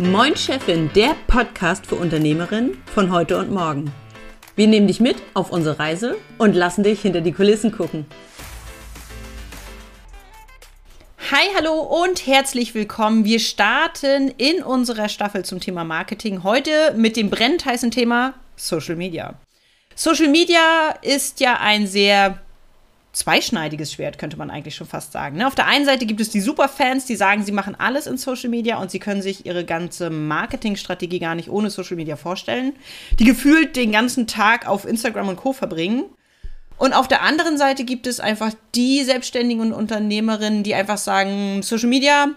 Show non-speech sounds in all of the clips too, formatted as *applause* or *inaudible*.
Moin Chefin, der Podcast für Unternehmerinnen von heute und morgen. Wir nehmen dich mit auf unsere Reise und lassen dich hinter die Kulissen gucken. Hi, hallo und herzlich willkommen. Wir starten in unserer Staffel zum Thema Marketing heute mit dem brennend heißen Thema Social Media. Social Media ist ja ein sehr zweischneidiges Schwert, könnte man eigentlich schon fast sagen. Ne? Auf der einen Seite gibt es die Superfans, die sagen, sie machen alles in Social Media und sie können sich ihre ganze Marketingstrategie gar nicht ohne Social Media vorstellen, die gefühlt den ganzen Tag auf Instagram und Co. verbringen. Und auf der anderen Seite gibt es einfach die Selbstständigen und Unternehmerinnen, die einfach sagen, Social Media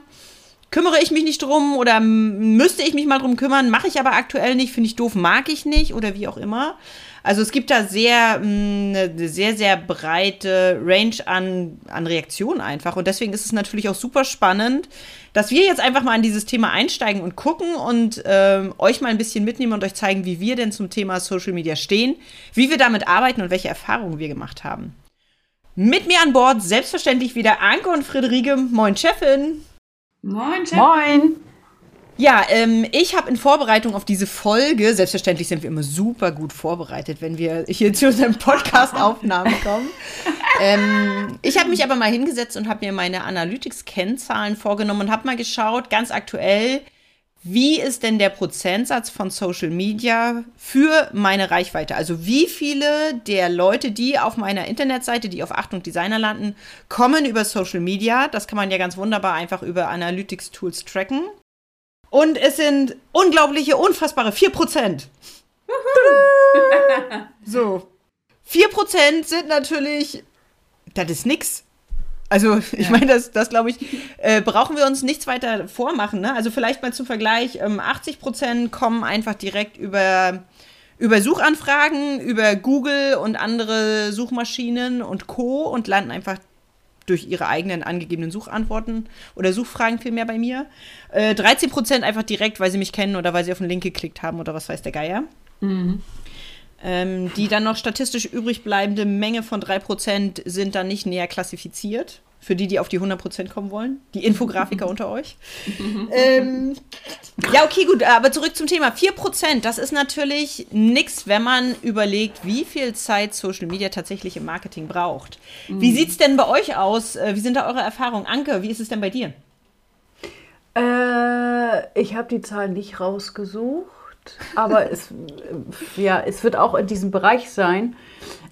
kümmere ich mich nicht drum oder müsste ich mich mal drum kümmern, mache ich aber aktuell nicht, finde ich doof, mag ich nicht oder wie auch immer. Also es gibt da sehr, mm, eine sehr, sehr breite Range an, an Reaktionen einfach. Und deswegen ist es natürlich auch super spannend, dass wir jetzt einfach mal in dieses Thema einsteigen und gucken und ähm, euch mal ein bisschen mitnehmen und euch zeigen, wie wir denn zum Thema Social Media stehen, wie wir damit arbeiten und welche Erfahrungen wir gemacht haben. Mit mir an Bord selbstverständlich wieder Anke und Friederike. Moin, Chefin. Moin, Chefin. Moin. Ja, ähm, ich habe in Vorbereitung auf diese Folge, selbstverständlich sind wir immer super gut vorbereitet, wenn wir hier zu unseren Podcast-Aufnahmen kommen. *laughs* ähm, ich habe mich aber mal hingesetzt und habe mir meine Analytics-Kennzahlen vorgenommen und habe mal geschaut, ganz aktuell, wie ist denn der Prozentsatz von Social Media für meine Reichweite? Also wie viele der Leute, die auf meiner Internetseite, die auf Achtung Designer landen, kommen über Social Media? Das kann man ja ganz wunderbar einfach über Analytics-Tools tracken. Und es sind unglaubliche, unfassbare 4%. *laughs* so. 4% sind natürlich, das ist nix. Also, ich meine, das, das glaube ich, äh, brauchen wir uns nichts weiter vormachen. Ne? Also, vielleicht mal zum Vergleich: ähm, 80% kommen einfach direkt über, über Suchanfragen, über Google und andere Suchmaschinen und Co. und landen einfach durch ihre eigenen angegebenen Suchantworten oder Suchfragen vielmehr bei mir. Äh, 13 Prozent einfach direkt, weil sie mich kennen oder weil sie auf den Link geklickt haben oder was weiß der Geier. Mhm. Ähm, die dann noch statistisch übrig bleibende Menge von 3 Prozent sind dann nicht näher klassifiziert. Für die, die auf die 100% kommen wollen. Die *laughs* Infografiker unter euch. *laughs* ähm, ja, okay, gut. Aber zurück zum Thema. 4%, das ist natürlich nichts, wenn man überlegt, wie viel Zeit Social Media tatsächlich im Marketing braucht. Mhm. Wie sieht es denn bei euch aus? Äh, wie sind da eure Erfahrungen? Anke, wie ist es denn bei dir? Äh, ich habe die Zahlen nicht rausgesucht, aber es, *laughs* ja, es wird auch in diesem Bereich sein.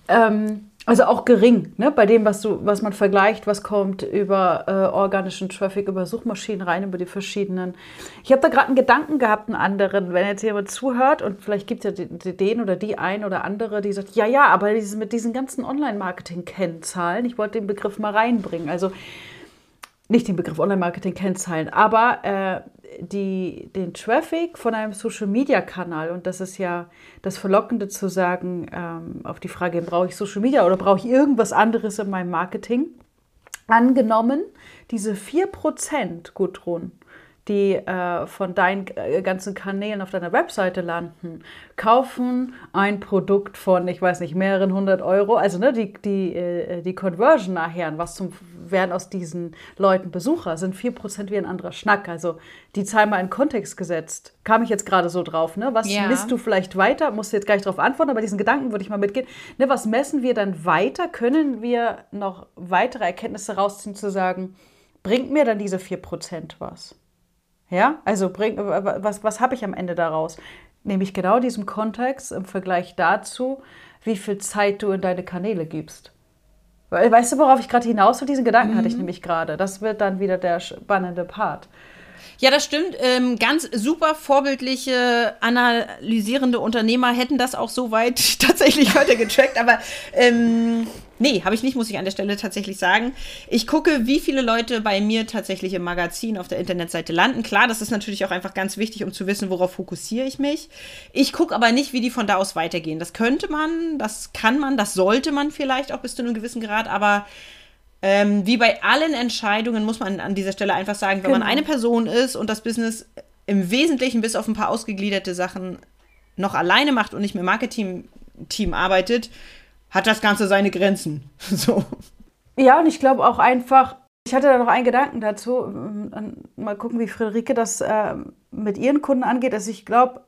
Ähm, also auch gering, ne? bei dem, was, du, was man vergleicht, was kommt über äh, organischen Traffic, über Suchmaschinen rein, über die verschiedenen. Ich habe da gerade einen Gedanken gehabt, einen anderen, wenn jetzt jemand zuhört und vielleicht gibt es ja den oder die ein oder andere, die sagt, ja, ja, aber mit diesen ganzen Online-Marketing-Kennzahlen, ich wollte den Begriff mal reinbringen. Also nicht den Begriff Online-Marketing-Kennzahlen, aber äh, die, den Traffic von einem Social-Media-Kanal, und das ist ja das Verlockende zu sagen, ähm, auf die Frage, brauche ich Social Media oder brauche ich irgendwas anderes in meinem Marketing, angenommen, diese 4%, Gudrun, die äh, von deinen äh, ganzen Kanälen auf deiner Webseite landen, kaufen ein Produkt von, ich weiß nicht, mehreren hundert Euro, also ne, die, die, äh, die Conversion nachher, was zum werden aus diesen Leuten Besucher, sind 4% wie ein anderer Schnack. Also die Zahl mal in Kontext gesetzt. Kam ich jetzt gerade so drauf, ne? Was ja. misst du vielleicht weiter? Musst du jetzt gar nicht darauf antworten, aber diesen Gedanken würde ich mal mitgehen. Ne, was messen wir dann weiter? Können wir noch weitere Erkenntnisse rausziehen, zu sagen, bringt mir dann diese 4% was? Ja, also bring, was, was habe ich am Ende daraus? Nämlich genau diesem Kontext im Vergleich dazu, wie viel Zeit du in deine Kanäle gibst. Weißt du, worauf ich gerade hinaus will? Diesen Gedanken mhm. hatte ich mhm. nämlich gerade. Das wird dann wieder der spannende Part. Ja, das stimmt. Ähm, ganz super vorbildliche, analysierende Unternehmer hätten das auch so weit *laughs* tatsächlich heute getrackt. Aber ähm, nee, habe ich nicht, muss ich an der Stelle tatsächlich sagen. Ich gucke, wie viele Leute bei mir tatsächlich im Magazin auf der Internetseite landen. Klar, das ist natürlich auch einfach ganz wichtig, um zu wissen, worauf fokussiere ich mich. Ich gucke aber nicht, wie die von da aus weitergehen. Das könnte man, das kann man, das sollte man vielleicht auch bis zu einem gewissen Grad, aber ähm, wie bei allen Entscheidungen muss man an dieser Stelle einfach sagen, wenn genau. man eine Person ist und das Business im Wesentlichen bis auf ein paar ausgegliederte Sachen noch alleine macht und nicht mehr Marketing-Team arbeitet, hat das Ganze seine Grenzen. *laughs* so. Ja, und ich glaube auch einfach, Ich hatte da noch einen Gedanken dazu. Mal gucken, wie Friederike das äh, mit ihren Kunden angeht. Also ich glaube,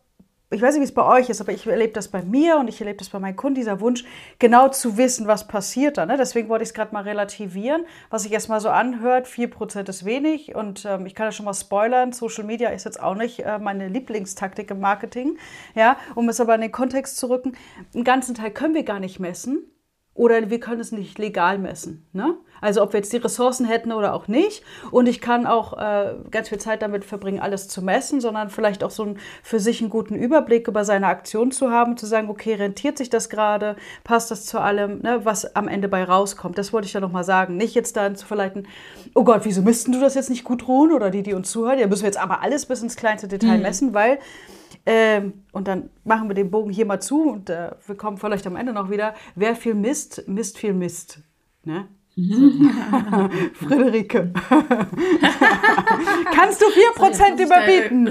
ich weiß nicht, wie es bei euch ist, aber ich erlebe das bei mir und ich erlebe das bei meinen Kunden, dieser Wunsch, genau zu wissen, was passiert da. Ne? Deswegen wollte ich es gerade mal relativieren. Was sich erstmal so anhört, 4% ist wenig und ähm, ich kann ja schon mal spoilern, Social Media ist jetzt auch nicht äh, meine Lieblingstaktik im Marketing. Ja? Um es aber in den Kontext zu rücken, einen ganzen Teil können wir gar nicht messen oder wir können es nicht legal messen. Ne? Also ob wir jetzt die Ressourcen hätten oder auch nicht. Und ich kann auch äh, ganz viel Zeit damit verbringen, alles zu messen, sondern vielleicht auch so ein, für sich einen guten Überblick über seine Aktion zu haben, zu sagen, okay, rentiert sich das gerade, passt das zu allem, ne, was am Ende bei rauskommt. Das wollte ich ja nochmal sagen. Nicht jetzt dann zu verleiten, oh Gott, wieso müssten du das jetzt nicht gut ruhen? Oder die, die uns zuhören, ja, müssen wir jetzt aber alles bis ins kleinste Detail mhm. messen, weil ähm, und dann machen wir den Bogen hier mal zu und äh, wir kommen vielleicht am Ende noch wieder. Wer viel misst, misst viel Mist. Ne? *laughs* *laughs* Friederike. *laughs* Kannst du 4% überbieten?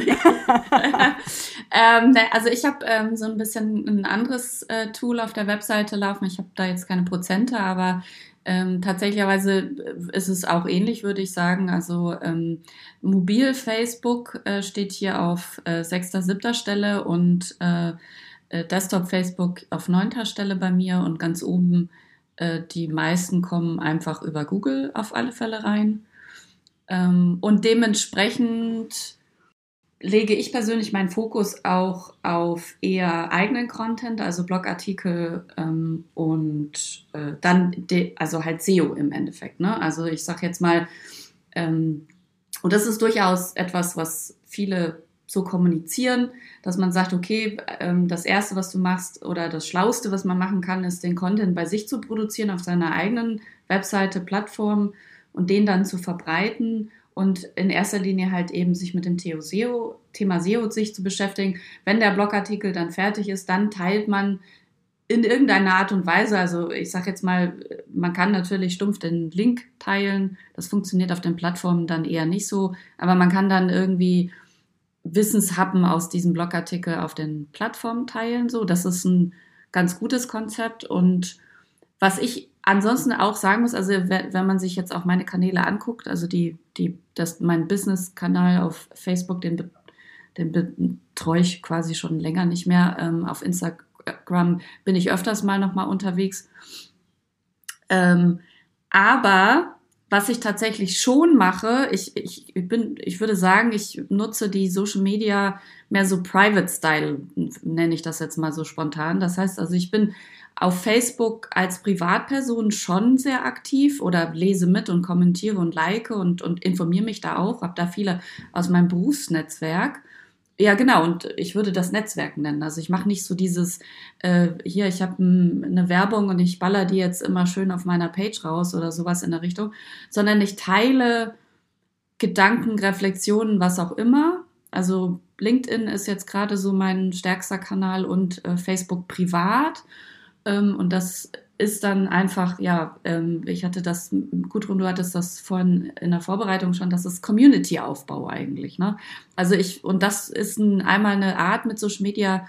ähm, also ich habe ähm, so ein bisschen ein anderes äh, Tool auf der Webseite laufen. Ich habe da jetzt keine Prozente, aber ähm, tatsächlicherweise äh, ist es auch ähnlich, würde ich sagen. Also ähm, mobil Facebook äh, steht hier auf äh, sechster, siebter Stelle und äh, äh Desktop Facebook auf neunter Stelle bei mir und ganz oben äh, die meisten kommen einfach über Google auf alle Fälle rein. Ähm, und dementsprechend lege ich persönlich meinen Fokus auch auf eher eigenen Content, also Blogartikel ähm, und äh, dann, also halt SEO im Endeffekt. Ne? Also ich sage jetzt mal, ähm, und das ist durchaus etwas, was viele so kommunizieren, dass man sagt, okay, ähm, das Erste, was du machst oder das Schlauste, was man machen kann, ist den Content bei sich zu produzieren auf seiner eigenen Webseite, Plattform und den dann zu verbreiten und in erster Linie halt eben sich mit dem Thema SEO sich zu beschäftigen. Wenn der Blogartikel dann fertig ist, dann teilt man in irgendeiner Art und Weise, also ich sage jetzt mal, man kann natürlich stumpf den Link teilen, das funktioniert auf den Plattformen dann eher nicht so, aber man kann dann irgendwie Wissenshappen aus diesem Blogartikel auf den Plattformen teilen. So, das ist ein ganz gutes Konzept. Und was ich ansonsten auch sagen muss, also wenn man sich jetzt auch meine Kanäle anguckt, also die, die, das, mein Business-Kanal auf Facebook, den, den betreue ich quasi schon länger nicht mehr. Ähm, auf Instagram bin ich öfters mal nochmal unterwegs. Ähm, aber was ich tatsächlich schon mache, ich, ich, bin, ich würde sagen, ich nutze die Social Media mehr so Private Style, nenne ich das jetzt mal so spontan. Das heißt also, ich bin auf Facebook als Privatperson schon sehr aktiv oder lese mit und kommentiere und like und, und informiere mich da auch, habe da viele aus meinem Berufsnetzwerk. Ja, genau. Und ich würde das Netzwerk nennen. Also ich mache nicht so dieses, äh, hier, ich habe eine Werbung und ich baller die jetzt immer schön auf meiner Page raus oder sowas in der Richtung, sondern ich teile Gedanken, Reflexionen, was auch immer. Also LinkedIn ist jetzt gerade so mein stärkster Kanal und äh, Facebook privat. Ähm, und das ist dann einfach, ja, ähm, ich hatte das, Gudrun, du hattest das vorhin in der Vorbereitung schon, das ist Community-Aufbau eigentlich. Ne? Also ich, und das ist ein, einmal eine Art, mit Social Media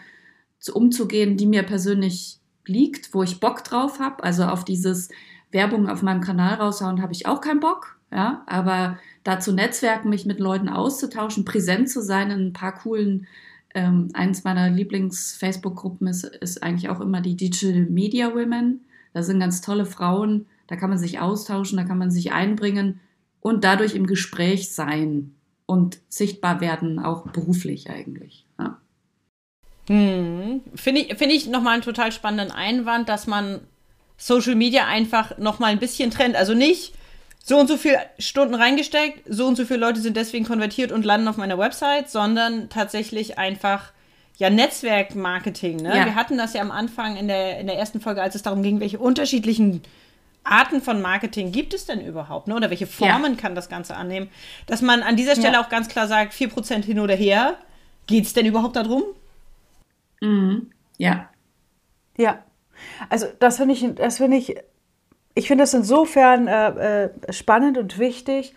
zu, umzugehen, die mir persönlich liegt, wo ich Bock drauf habe. Also auf dieses Werbung auf meinem Kanal raushauen habe ich auch keinen Bock. Ja, aber dazu Netzwerken, mich mit Leuten auszutauschen, präsent zu sein in ein paar coolen ähm, eins meiner Lieblings-Facebook-Gruppen ist, ist eigentlich auch immer die Digital Media Women. Da sind ganz tolle Frauen, da kann man sich austauschen, da kann man sich einbringen und dadurch im Gespräch sein und sichtbar werden, auch beruflich eigentlich. Ja. Hm. Finde ich, find ich nochmal einen total spannenden Einwand, dass man Social Media einfach nochmal ein bisschen trennt. Also nicht so und so viele Stunden reingesteckt, so und so viele Leute sind deswegen konvertiert und landen auf meiner Website, sondern tatsächlich einfach ja, Netzwerkmarketing. Ne? Ja. Wir hatten das ja am Anfang in der, in der ersten Folge, als es darum ging, welche unterschiedlichen Arten von Marketing gibt es denn überhaupt? Ne? Oder welche Formen ja. kann das Ganze annehmen? Dass man an dieser Stelle ja. auch ganz klar sagt, 4% hin oder her. Geht es denn überhaupt darum? Mhm. Ja. Ja. Also das finde ich, das finde ich, ich finde das insofern äh, äh, spannend und wichtig,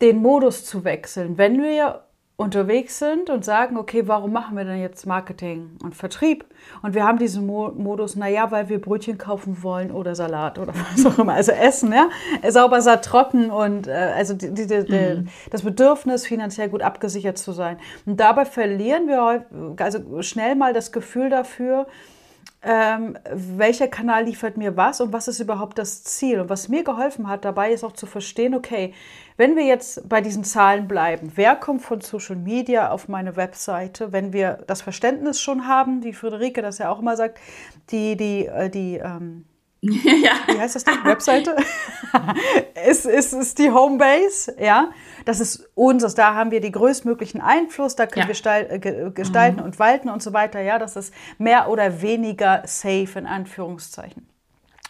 den Modus zu wechseln. Wenn wir unterwegs sind und sagen, okay, warum machen wir denn jetzt Marketing und Vertrieb? Und wir haben diesen Mo Modus, naja, weil wir Brötchen kaufen wollen oder Salat oder *laughs* was auch immer, also Essen, ja, sauber, satt, trocken und äh, also die, die, die, mhm. das Bedürfnis, finanziell gut abgesichert zu sein. Und dabei verlieren wir also schnell mal das Gefühl dafür, ähm, welcher Kanal liefert mir was und was ist überhaupt das Ziel. Und was mir geholfen hat dabei, ist auch zu verstehen, okay, wenn wir jetzt bei diesen Zahlen bleiben, wer kommt von Social Media auf meine Webseite, wenn wir das Verständnis schon haben, wie Friederike das ja auch immer sagt, die, die, äh, die, ähm, *laughs* ja. wie heißt das die Webseite? *laughs* ist, ist, ist die Homebase, ja. Das ist unseres, da haben wir die größtmöglichen Einfluss, da können ja. wir äh, gestalten mhm. und walten und so weiter, ja. Das ist mehr oder weniger safe in Anführungszeichen.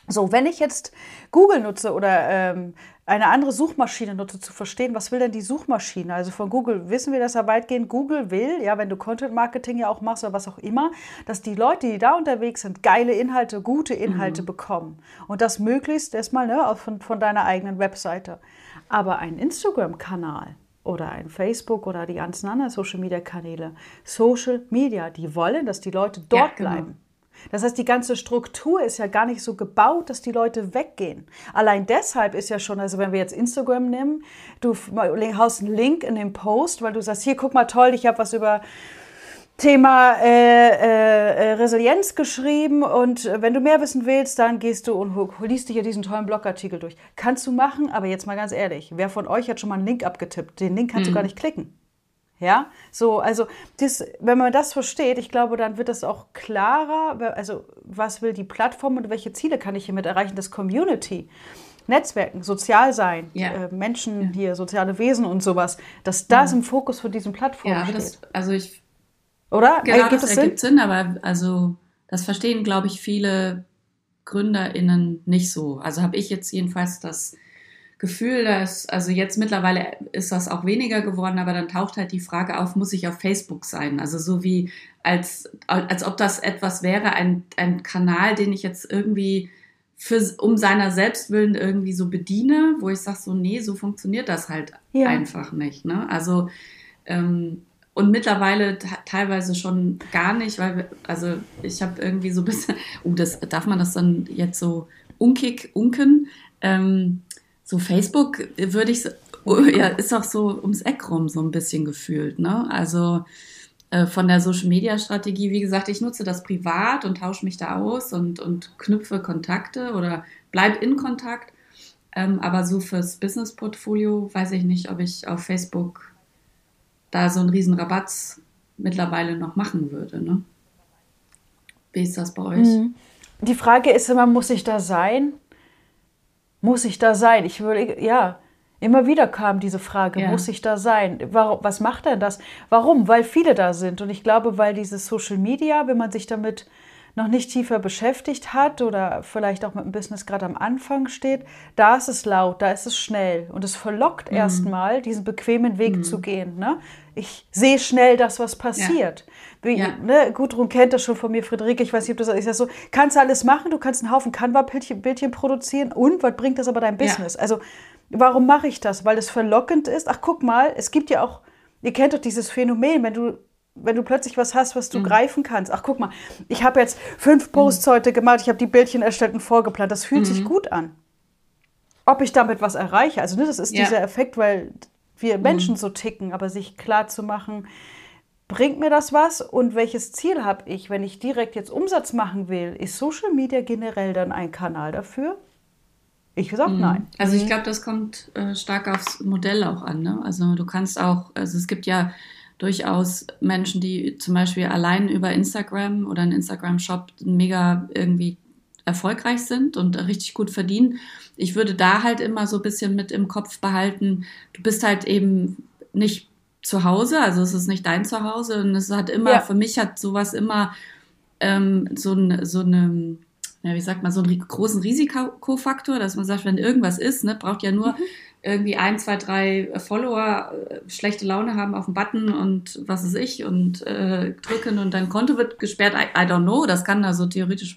So, wenn ich jetzt Google nutze oder ähm, eine andere Suchmaschine nutze, zu verstehen, was will denn die Suchmaschine? Also von Google wissen wir das ja weitgehend. Google will, ja, wenn du Content Marketing ja auch machst oder was auch immer, dass die Leute, die da unterwegs sind, geile Inhalte, gute Inhalte mhm. bekommen. Und das möglichst erstmal ne, von, von deiner eigenen Webseite. Aber ein Instagram-Kanal oder ein Facebook oder die ganzen anderen Social Media Kanäle, Social Media, die wollen, dass die Leute dort ja, genau. bleiben. Das heißt, die ganze Struktur ist ja gar nicht so gebaut, dass die Leute weggehen. Allein deshalb ist ja schon, also wenn wir jetzt Instagram nehmen, du haust einen Link in den Post, weil du sagst, hier guck mal toll, ich habe was über Thema äh, äh, Resilienz geschrieben und wenn du mehr wissen willst, dann gehst du und liest dir diesen tollen Blogartikel durch. Kannst du machen, aber jetzt mal ganz ehrlich, wer von euch hat schon mal einen Link abgetippt? Den Link kannst mhm. du gar nicht klicken. Ja, so, also das, wenn man das versteht, ich glaube, dann wird es auch klarer, also was will die Plattform und welche Ziele kann ich hiermit erreichen, das Community. Netzwerken, sozial sein, ja. äh, Menschen ja. hier, soziale Wesen und sowas, dass das ja. im Fokus von diesen Plattformen ja, steht. Das, also ich, oder? Genau, das, das ergibt Sinn? Sinn, aber also das verstehen, glaube ich, viele GründerInnen nicht so. Also habe ich jetzt jedenfalls das Gefühl, dass, also jetzt mittlerweile ist das auch weniger geworden, aber dann taucht halt die Frage auf, muss ich auf Facebook sein? Also so wie, als, als ob das etwas wäre, ein, ein Kanal, den ich jetzt irgendwie für, um seiner selbst willen irgendwie so bediene, wo ich sage so, nee, so funktioniert das halt ja. einfach nicht. Ne? Also, ähm, und mittlerweile teilweise schon gar nicht, weil, also ich habe irgendwie so ein bisschen, oh, das, darf man das dann jetzt so unkig, unken? Ähm, so Facebook würde ich, ja, ist auch so ums Eck rum so ein bisschen gefühlt, ne? Also äh, von der Social Media Strategie, wie gesagt, ich nutze das privat und tausche mich da aus und, und knüpfe Kontakte oder bleib in Kontakt. Ähm, aber so fürs Business Portfolio weiß ich nicht, ob ich auf Facebook da so einen riesen Rabatz mittlerweile noch machen würde, ne? Wie ist das bei euch? Mhm. Die Frage ist immer, muss ich da sein? Muss ich da sein? Ich würde, ja, immer wieder kam diese Frage, ja. muss ich da sein? Warum, was macht denn das? Warum? Weil viele da sind. Und ich glaube, weil dieses Social Media, wenn man sich damit noch nicht tiefer beschäftigt hat oder vielleicht auch mit dem Business gerade am Anfang steht, da ist es laut, da ist es schnell und es verlockt mhm. erstmal, diesen bequemen Weg mhm. zu gehen. Ne? Ich sehe schnell das, was passiert. Ja. Wie, ja. Ne, Gudrun kennt das schon von mir, Friederike, ich weiß nicht, ob das ist ja so, kannst du alles machen, du kannst einen Haufen Canva-Bildchen produzieren und was bringt das aber dein Business? Ja. Also warum mache ich das? Weil es verlockend ist. Ach, guck mal, es gibt ja auch, ihr kennt doch dieses Phänomen, wenn du wenn du plötzlich was hast, was du mhm. greifen kannst. Ach, guck mal, ich habe jetzt fünf Posts mhm. heute gemacht, ich habe die Bildchen erstellt und vorgeplant. Das fühlt mhm. sich gut an. Ob ich damit was erreiche, also ne, das ist ja. dieser Effekt, weil wir Menschen mhm. so ticken, aber sich klar zu machen, bringt mir das was und welches Ziel habe ich, wenn ich direkt jetzt Umsatz machen will? Ist Social Media generell dann ein Kanal dafür? Ich sage mhm. nein. Also ich mhm. glaube, das kommt äh, stark aufs Modell auch an. Ne? Also du kannst auch, also es gibt ja durchaus Menschen, die zum Beispiel allein über Instagram oder einen Instagram-Shop mega irgendwie erfolgreich sind und richtig gut verdienen. Ich würde da halt immer so ein bisschen mit im Kopf behalten, du bist halt eben nicht zu Hause, also es ist nicht dein Zuhause und es hat immer, ja. für mich hat sowas immer ähm, so, ein, so eine, ja, wie sagt man, so einen großen Risikofaktor, dass man sagt, wenn irgendwas ist, ne, braucht ja nur mhm irgendwie ein, zwei, drei Follower äh, schlechte Laune haben auf dem Button und was ist ich und äh, drücken und dein Konto wird gesperrt. I, I don't know, das kann also theoretisch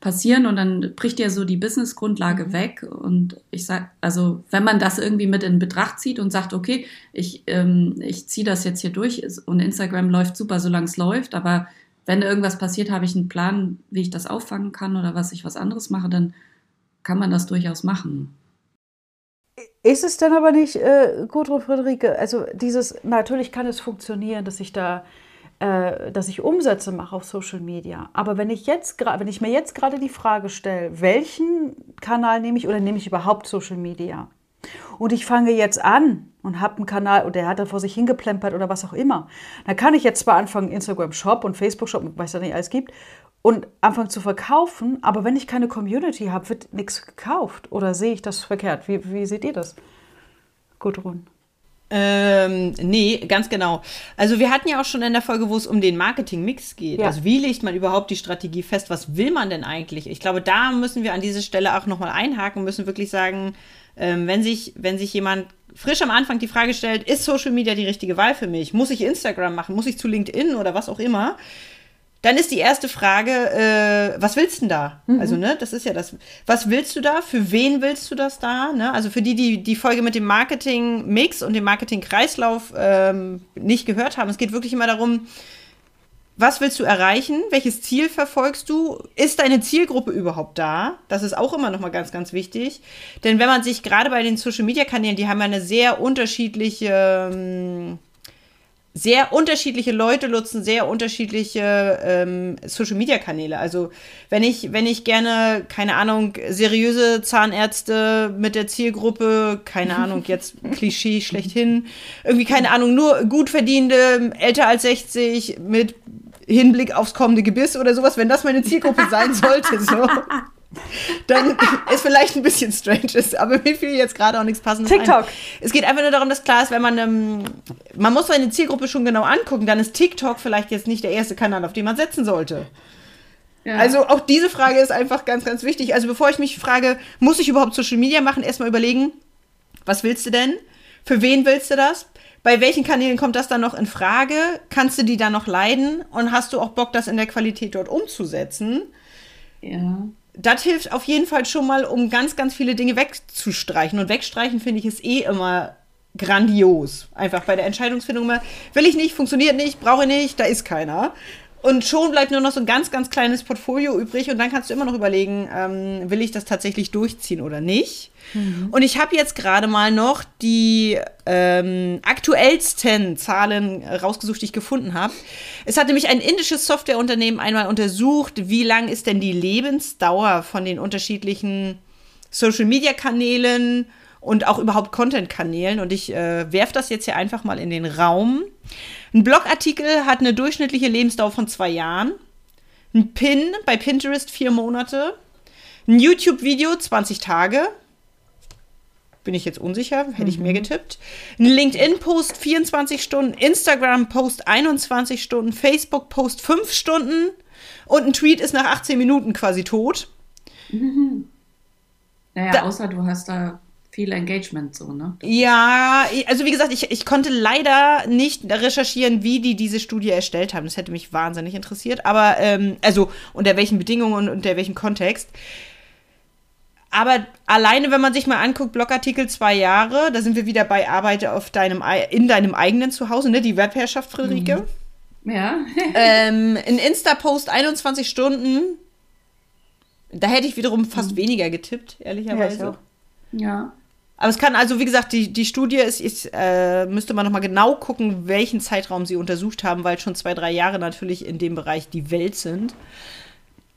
passieren und dann bricht ja so die Businessgrundlage mhm. weg. Und ich sag, also wenn man das irgendwie mit in Betracht zieht und sagt, okay, ich, ähm, ich ziehe das jetzt hier durch und Instagram läuft super, solange es läuft, aber wenn irgendwas passiert, habe ich einen Plan, wie ich das auffangen kann oder was ich was anderes mache, dann kann man das durchaus machen. Ist es denn aber nicht, äh, Gudrun Friederike, also dieses, natürlich kann es funktionieren, dass ich da, äh, dass ich Umsätze mache auf Social Media. Aber wenn ich jetzt wenn ich mir jetzt gerade die Frage stelle, welchen Kanal nehme ich oder nehme ich überhaupt Social Media? Und ich fange jetzt an und habe einen Kanal und der hat da vor sich hingeplempert oder was auch immer. Dann kann ich jetzt zwar anfangen, Instagram Shop und Facebook Shop, was da nicht alles gibt, und anfangen zu verkaufen, aber wenn ich keine Community habe, wird nichts gekauft. Oder sehe ich das verkehrt? Wie, wie seht ihr das, Gudrun? Ähm, nee, ganz genau. Also wir hatten ja auch schon in der Folge, wo es um den Marketing-Mix geht. Ja. Also wie legt man überhaupt die Strategie fest? Was will man denn eigentlich? Ich glaube, da müssen wir an dieser Stelle auch nochmal einhaken, müssen wirklich sagen, ähm, wenn, sich, wenn sich jemand frisch am Anfang die Frage stellt, ist Social Media die richtige Wahl für mich? Muss ich Instagram machen? Muss ich zu LinkedIn oder was auch immer? Dann ist die erste Frage, äh, was willst du denn da? Mhm. Also, ne, das ist ja das. Was willst du da? Für wen willst du das da? Ne? Also für die, die die Folge mit dem Marketing-Mix und dem Marketing-Kreislauf ähm, nicht gehört haben. Es geht wirklich immer darum, was willst du erreichen? Welches Ziel verfolgst du? Ist deine Zielgruppe überhaupt da? Das ist auch immer noch mal ganz, ganz wichtig. Denn wenn man sich gerade bei den Social-Media-Kanälen, die haben ja eine sehr unterschiedliche ähm, sehr unterschiedliche Leute nutzen sehr unterschiedliche ähm, Social Media Kanäle. Also wenn ich, wenn ich gerne, keine Ahnung, seriöse Zahnärzte mit der Zielgruppe, keine *laughs* Ahnung, jetzt Klischee schlechthin, irgendwie, keine Ahnung, nur gut verdienende, älter als 60, mit Hinblick aufs kommende Gebiss oder sowas, wenn das meine Zielgruppe sein sollte, so *laughs* *laughs* dann ist vielleicht ein bisschen strange ist, aber mir fiel jetzt gerade auch nichts passendes TikTok. Ein. Es geht einfach nur darum, dass klar ist, wenn man ähm, man muss seine Zielgruppe schon genau angucken, dann ist TikTok vielleicht jetzt nicht der erste Kanal, auf den man setzen sollte. Ja. Also auch diese Frage ist einfach ganz, ganz wichtig. Also bevor ich mich frage, muss ich überhaupt Social Media machen, erstmal überlegen, was willst du denn? Für wen willst du das? Bei welchen Kanälen kommt das dann noch in Frage? Kannst du die dann noch leiden? Und hast du auch Bock, das in der Qualität dort umzusetzen? Ja das hilft auf jeden Fall schon mal, um ganz, ganz viele Dinge wegzustreichen. Und wegstreichen finde ich es eh immer grandios. Einfach bei der Entscheidungsfindung immer, will ich nicht, funktioniert nicht, brauche ich nicht, da ist keiner. Und schon bleibt nur noch so ein ganz, ganz kleines Portfolio übrig und dann kannst du immer noch überlegen, ähm, will ich das tatsächlich durchziehen oder nicht. Mhm. Und ich habe jetzt gerade mal noch die ähm, aktuellsten Zahlen rausgesucht, die ich gefunden habe. Es hat nämlich ein indisches Softwareunternehmen einmal untersucht, wie lang ist denn die Lebensdauer von den unterschiedlichen Social-Media-Kanälen und auch überhaupt Content-Kanälen. Und ich äh, werfe das jetzt hier einfach mal in den Raum. Ein Blogartikel hat eine durchschnittliche Lebensdauer von zwei Jahren. Ein Pin bei Pinterest vier Monate. Ein YouTube-Video 20 Tage. Bin ich jetzt unsicher, hätte mhm. ich mehr getippt. Ein LinkedIn-Post 24 Stunden, Instagram-Post 21 Stunden, Facebook-Post 5 Stunden und ein Tweet ist nach 18 Minuten quasi tot. Mhm. *laughs* Naja, da, außer du hast da viel Engagement so, ne? Ja, also wie gesagt, ich, ich konnte leider nicht recherchieren, wie die diese Studie erstellt haben. Das hätte mich wahnsinnig interessiert. Aber, ähm, also unter welchen Bedingungen und unter welchem Kontext. Aber alleine, wenn man sich mal anguckt, Blogartikel zwei Jahre, da sind wir wieder bei Arbeit auf deinem, in deinem eigenen Zuhause, ne? Die Webherrschaft, Friederike. Mhm. Ja. *laughs* ähm, ein Insta-Post 21 Stunden. Da hätte ich wiederum fast mhm. weniger getippt, ehrlicherweise. Ja. ja. Aber es kann also, wie gesagt, die, die Studie ist, ist äh, müsste man nochmal genau gucken, welchen Zeitraum sie untersucht haben, weil schon zwei, drei Jahre natürlich in dem Bereich die Welt sind.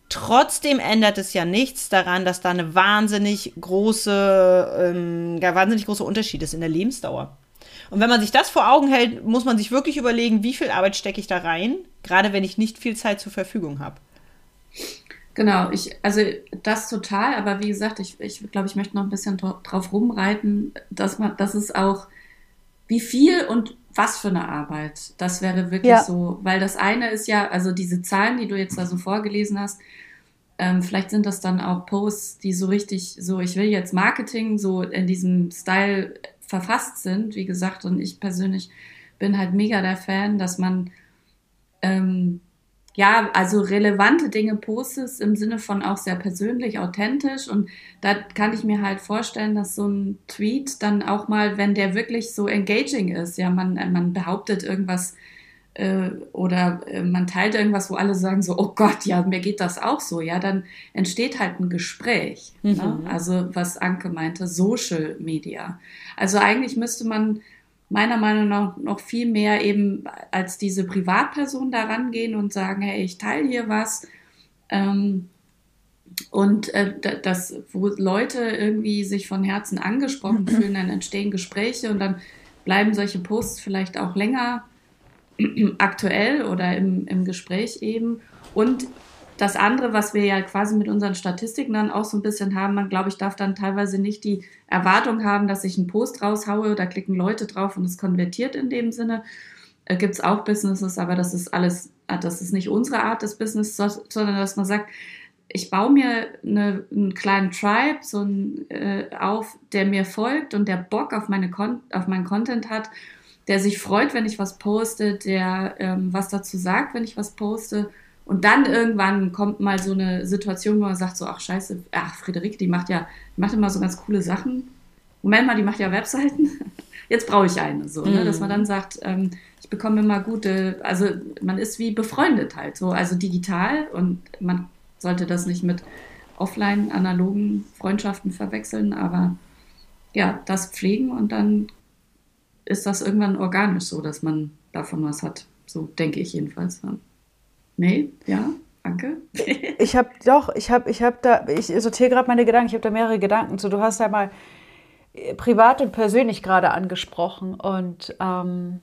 Trotzdem ändert es ja nichts daran, dass da eine wahnsinnig große, ähm, wahnsinnig große Unterschied ist in der Lebensdauer. Und wenn man sich das vor Augen hält, muss man sich wirklich überlegen, wie viel Arbeit stecke ich da rein, gerade wenn ich nicht viel Zeit zur Verfügung habe. Genau, ich, also das total, aber wie gesagt, ich, ich glaube, ich möchte noch ein bisschen drauf rumreiten, dass man, dass es auch, wie viel und was für eine Arbeit. Das wäre wirklich ja. so, weil das eine ist ja, also diese Zahlen, die du jetzt da so vorgelesen hast, ähm, vielleicht sind das dann auch Posts, die so richtig, so ich will jetzt Marketing, so in diesem Style verfasst sind, wie gesagt, und ich persönlich bin halt mega der Fan, dass man ähm, ja, also relevante Dinge postest im Sinne von auch sehr persönlich, authentisch. Und da kann ich mir halt vorstellen, dass so ein Tweet dann auch mal, wenn der wirklich so engaging ist, ja, man, man behauptet irgendwas äh, oder äh, man teilt irgendwas, wo alle sagen so, oh Gott, ja, mir geht das auch so, ja, dann entsteht halt ein Gespräch. Ne? Mhm. Ne? Also was Anke meinte, Social Media. Also eigentlich müsste man meiner Meinung nach noch viel mehr eben als diese Privatperson da rangehen und sagen, hey, ich teile hier was. Ähm, und äh, das, wo Leute irgendwie sich von Herzen angesprochen *clears throat* fühlen, dann entstehen Gespräche und dann bleiben solche Posts vielleicht auch länger *clears throat* aktuell oder im, im Gespräch eben. Und das andere, was wir ja quasi mit unseren Statistiken dann auch so ein bisschen haben, man glaube ich darf dann teilweise nicht die Erwartung haben, dass ich einen Post raushaue, da klicken Leute drauf und es konvertiert in dem Sinne. Äh, Gibt es auch Businesses, aber das ist alles, äh, das ist nicht unsere Art des Business, sondern dass man sagt, ich baue mir eine, einen kleinen Tribe so ein, äh, auf, der mir folgt und der Bock auf, meine Kon auf meinen Content hat, der sich freut, wenn ich was poste, der ähm, was dazu sagt, wenn ich was poste und dann irgendwann kommt mal so eine Situation, wo man sagt so, ach scheiße, ach Friederike, die macht ja, die macht immer so ganz coole Sachen. Moment mal, die macht ja Webseiten. *laughs* Jetzt brauche ich eine, so, ne? dass man dann mhm. sagt, ähm, ich bekomme immer gute, also man ist wie befreundet halt, so, also digital und man sollte das nicht mit offline analogen Freundschaften verwechseln, aber ja, das pflegen und dann ist das irgendwann organisch so, dass man davon was hat. So denke ich jedenfalls. Ja. Nee, ja, danke. *laughs* ich habe doch, ich habe ich hab da, ich sortiere gerade meine Gedanken, ich habe da mehrere Gedanken zu. Du hast ja mal äh, privat und persönlich gerade angesprochen und ähm,